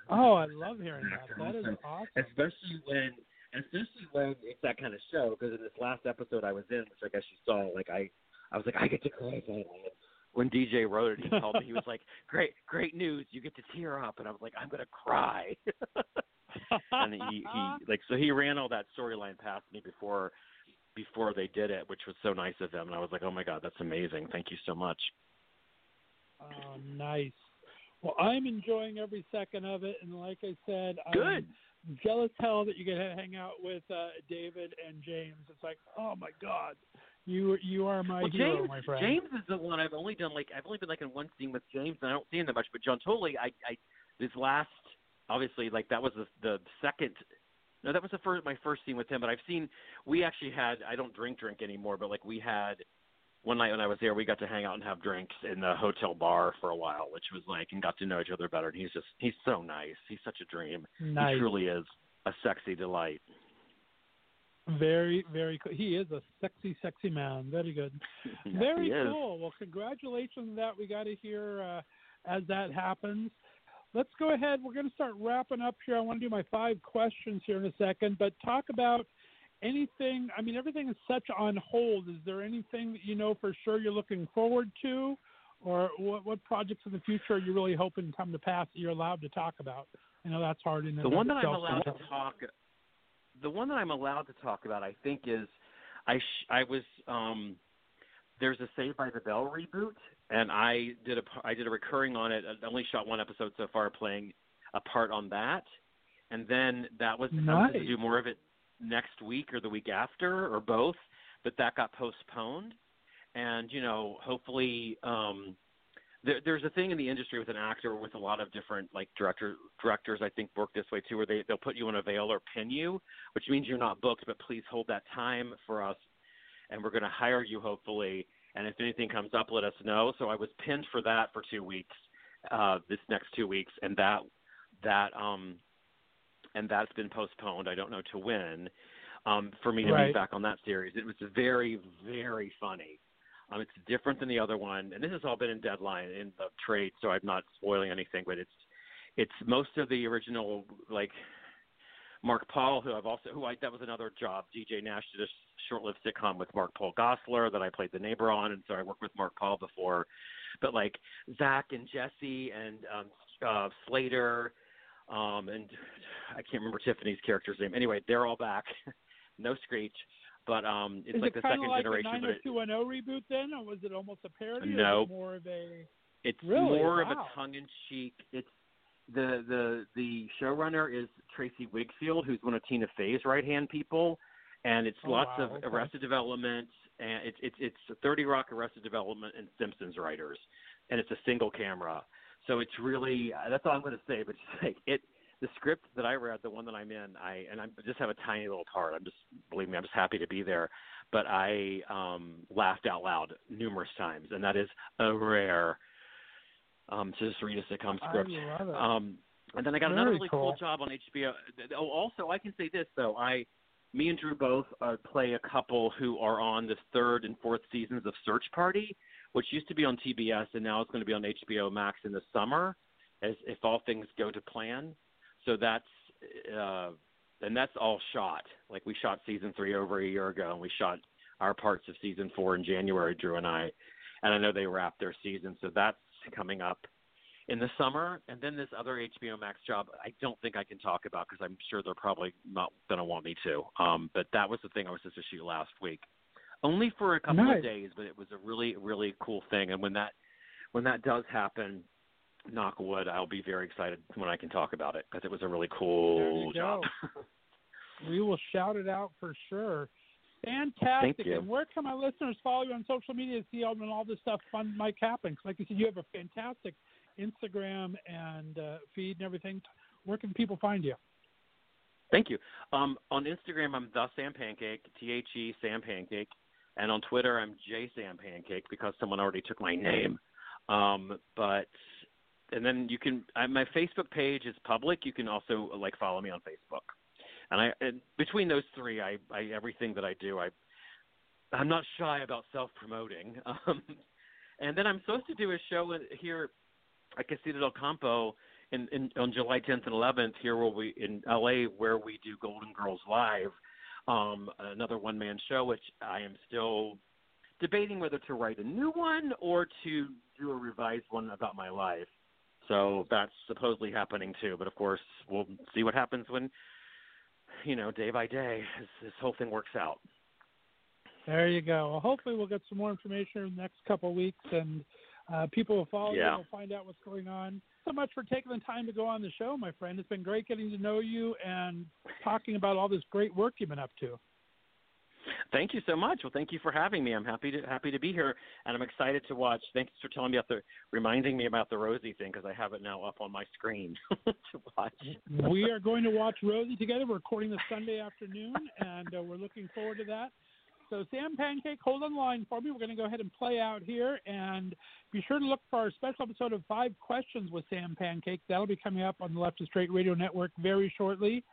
Oh, I love hearing that. That is awesome. Especially when especially when it's that kind of show. Because in this last episode I was in, which I guess you saw, like I, I was like, I get to cry finally. When DJ wrote it, he called me. He was like, "Great, great news! You get to tear up." And I was like, "I'm gonna cry." and he, he like so he ran all that storyline past me before before they did it, which was so nice of them. And I was like, "Oh my god, that's amazing! Thank you so much." Oh, nice. Well, I'm enjoying every second of it, and like I said, Good. I'm jealous hell that you get to hang out with uh, David and James. It's like, oh my god, you you are my well, hero, James, my friend. James is the one I've only done like I've only been like in one scene with James, and I don't see him that much. But Giuntoli, I, I this last obviously like that was the, the second. No, that was the first my first scene with him. But I've seen we actually had I don't drink drink anymore, but like we had one night when I was there, we got to hang out and have drinks in the hotel bar for a while, which was like, and got to know each other better. And he's just, he's so nice. He's such a dream. Nice. He truly is a sexy delight. Very, very cool. He is a sexy, sexy man. Very good. Yes, very cool. Well, congratulations on that. We got to hear uh, as that happens. Let's go ahead. We're going to start wrapping up here. I want to do my five questions here in a second, but talk about anything. I mean, everything is such on hold. Is there anything that you know for sure you're looking forward to, or what, what projects in the future are you really hoping come to pass that you're allowed to talk about? I know that's hard in The one that I'm allowed to talk, the one that I'm allowed to talk about, I think is, I sh- I was um, there's a Saved by the Bell reboot, and I did a I did a recurring on it. I only shot one episode so far, playing a part on that, and then that was I was Nice. to do more of it next week or the week after or both, but that got postponed. And you know, hopefully, um, there, there's a thing in the industry with an actor with a lot of different like director directors. I think work this way too, where they they'll put you in a veil or pin you, which means you're not booked, but please hold that time for us, and we're going to hire you hopefully. And if anything comes up, let us know. So I was pinned for that for two weeks, uh, this next two weeks, and that that um and that's been postponed. I don't know to when. Um, for me to Right. be back on that series, it was very, very funny. Um, it's different than the other one, and this has all been in deadline in the trade, so I'm not spoiling anything. But it's it's most of the original like Mark Paul, who I've also who I that was another job. DJ Nash did a short-lived sitcom with Mark Paul Gosselaar that I played the neighbor on, and so I worked with Mark Paul before. But like Zach and Jesse and um, uh, Slater, um, and I can't remember Tiffany's character's name. Anyway, they're all back. no screech, but um, it's is like it the kind second of like generation. a but it, 90210 reboot then, or was it almost a parody? No. is more of a it's Really? more of a tongue-in-cheek. It's the the the showrunner is Tracey Wigfield, who's one of Tina Fey's right-hand people, and it's Oh, lots wow, of okay. Arrested Development, and it's it's it's Thirty Rock, Arrested Development, and Simpsons writers, and it's a single camera. So it's really that's all I'm going to say. But just like it, the script that I read, the one that I'm in, I and I just have a tiny little part. I'm just believe me, I'm just happy to be there. But I um, laughed out loud numerous times, and that is a rare um, to just read a sitcom script. I love it. Um, and then I got another really cool. cool job on HBO. Oh, also I can say this though, I, me and Drew both uh, play a couple who are on the third and fourth seasons of Search Party, which used to be on TBS and now it's going to be on HBO Max in the summer, as if all things go to plan. So that's uh, and that's all shot. Like we shot season three over a year ago, and we shot our parts of season four in January, Drew and I. And I know they wrapped their season, so that's coming up in the summer. And then this other HBO Max job, I don't think I can talk about because I'm sure they're probably not going to want me to. Um, but that was the thing I was supposed to shoot last week, only for a couple Nice. of days, but it was a really, really cool thing. And when that when that does happen, knock wood, I'll be very excited when I can talk about it because it was a really cool job. we will shout it out for sure. Fantastic. Thank you. And where can my listeners follow you on social media to see all, and all this stuff fun Mike happens? Like you said, you have a fantastic Instagram and uh, feed and everything. Where can people find you? Thank you. Um, on Instagram, I'm the Sam Pancake, T H E Sam Pancake, and on Twitter, I'm J Sam Pancake because someone already took my name. Um, but and then you can I, my Facebook page is public. You can also like follow me on Facebook. And I and between those three, I, I everything that I do, I I'm not shy about self promoting. Um, and then I'm supposed to do a show here at Casita del Campo in, in on July 10th and 11th here where we in LA where we do Golden Girls Live, um, another one man show which I am still debating whether to write a new one or to do a revised one about my life. So that's supposedly happening too, but of course we'll see what happens when you know day by day as this whole thing works out. There you go. Well, hopefully we'll get some more information in the next couple of weeks, and uh, people will follow Yeah. you and find out what's going on. So much for taking the time to go on the show, my friend. It's been great getting to know you and talking about all this great work you've been up to. Thank you so much. Well, thank you for having me. I'm happy to happy to be here, and I'm excited to watch. Thanks for telling me about the reminding me about the Rosie thing because I have it now up on my screen to watch. we are going to watch Rosie together. We're recording this Sunday afternoon, and uh, we're looking forward to that. So, Sam Pancake, hold on line for me. We're going to go ahead and play out here, and be sure to look for our special episode of Five Questions with Sam Pancake. That'll be coming up on the Left of Straight Radio Network very shortly.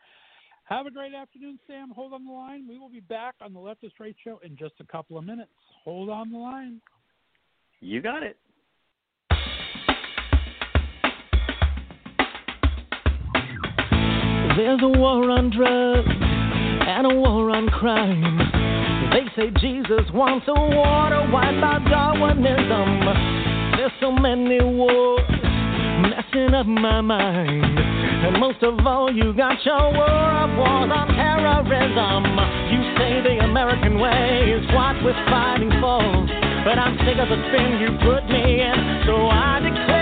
Have a great afternoon, Sam. Hold on the line. We will be back on the Leftist of Straight show in just a couple of minutes. Hold on the line. You got it. There's a war on drugs and a war on crime. They say Jesus wants a war to wipe out Darwinism. There's so many wars messing up my mind. And most of all, you got your war of wars on terrorism. You say the American way is what we're fighting for. But I'm sick of the spin you put me in, so I declare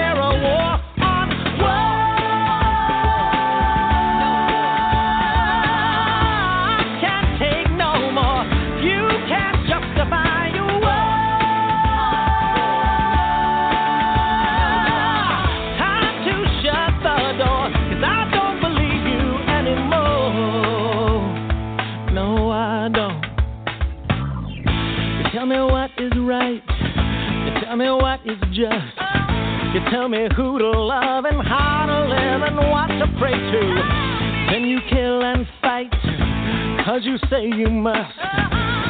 just. You tell me who to love and how to live and what to pray to. Then you kill and fight, cause you say you must.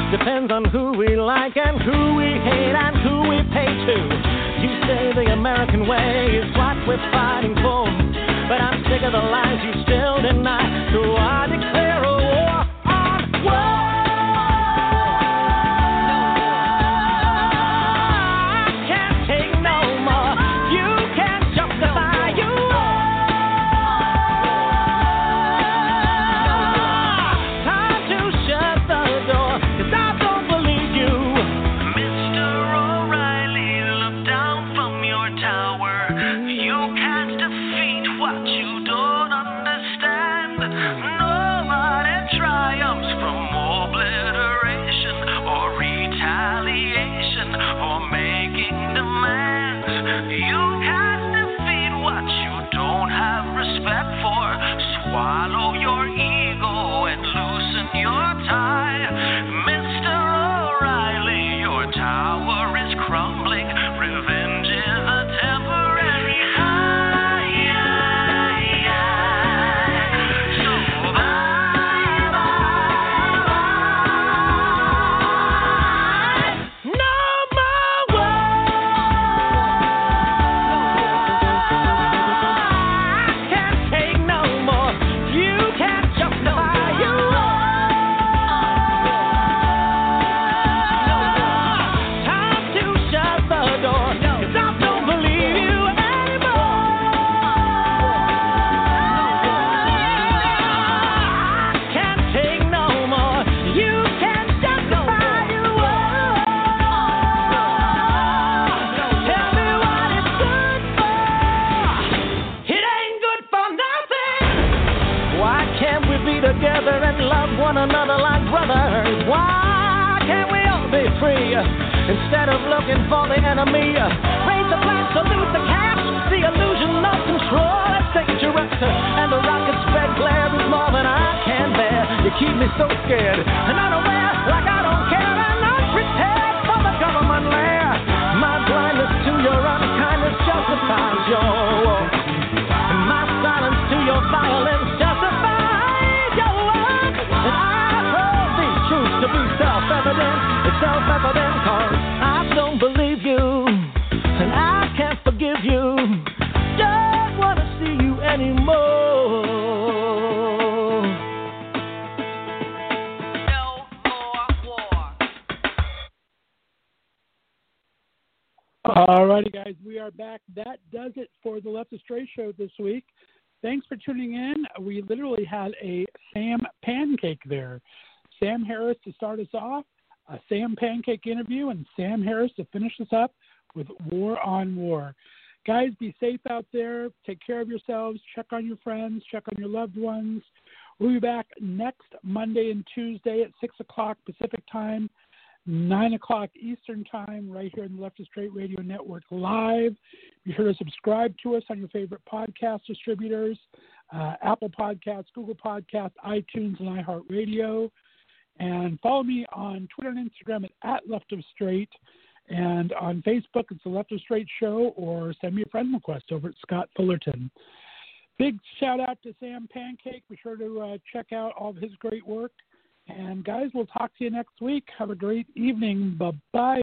Depends on who we like and who we hate and who we pay to. You say the American way is what we're fighting for. But I'm sick of the lies you still deny. So I declare can't we be together and love one another like brothers? Why can't we all be free instead of looking for the enemy? Raise the plan, salute the cash, the illusion of control. It's dangerous, and the rocket spread glare is more than I can bear. You keep me so scared and unaware, like I don't care, I'm not prepared for the government lair. My blindness to your unkindness justifies your Straight show this week. Thanks for tuning in. We literally had a Sam pancake there. Sam Harris to start us off, a Sam pancake interview, and Sam Harris to finish us up with War on War. Guys, be safe out there. Take care of yourselves. Check on your friends. Check on your loved ones. We'll be back next Monday and Tuesday at 6 o'clock Pacific Time, 9 o'clock Eastern Time, right here on the Left of Straight Radio Network live. Be sure to subscribe to us on your favorite podcast distributors uh, Apple Podcasts, Google Podcasts, iTunes, and iHeartRadio. And follow me on Twitter and Instagram at, at Left of Straight. And on Facebook, it's the Left of Straight Show, or send me a friend request over at Scott Fullerton. Big shout out to Sam Pancake. Be sure to uh, check out all of his great work. And guys, we'll talk to you next week. Have a great evening. Bye bye.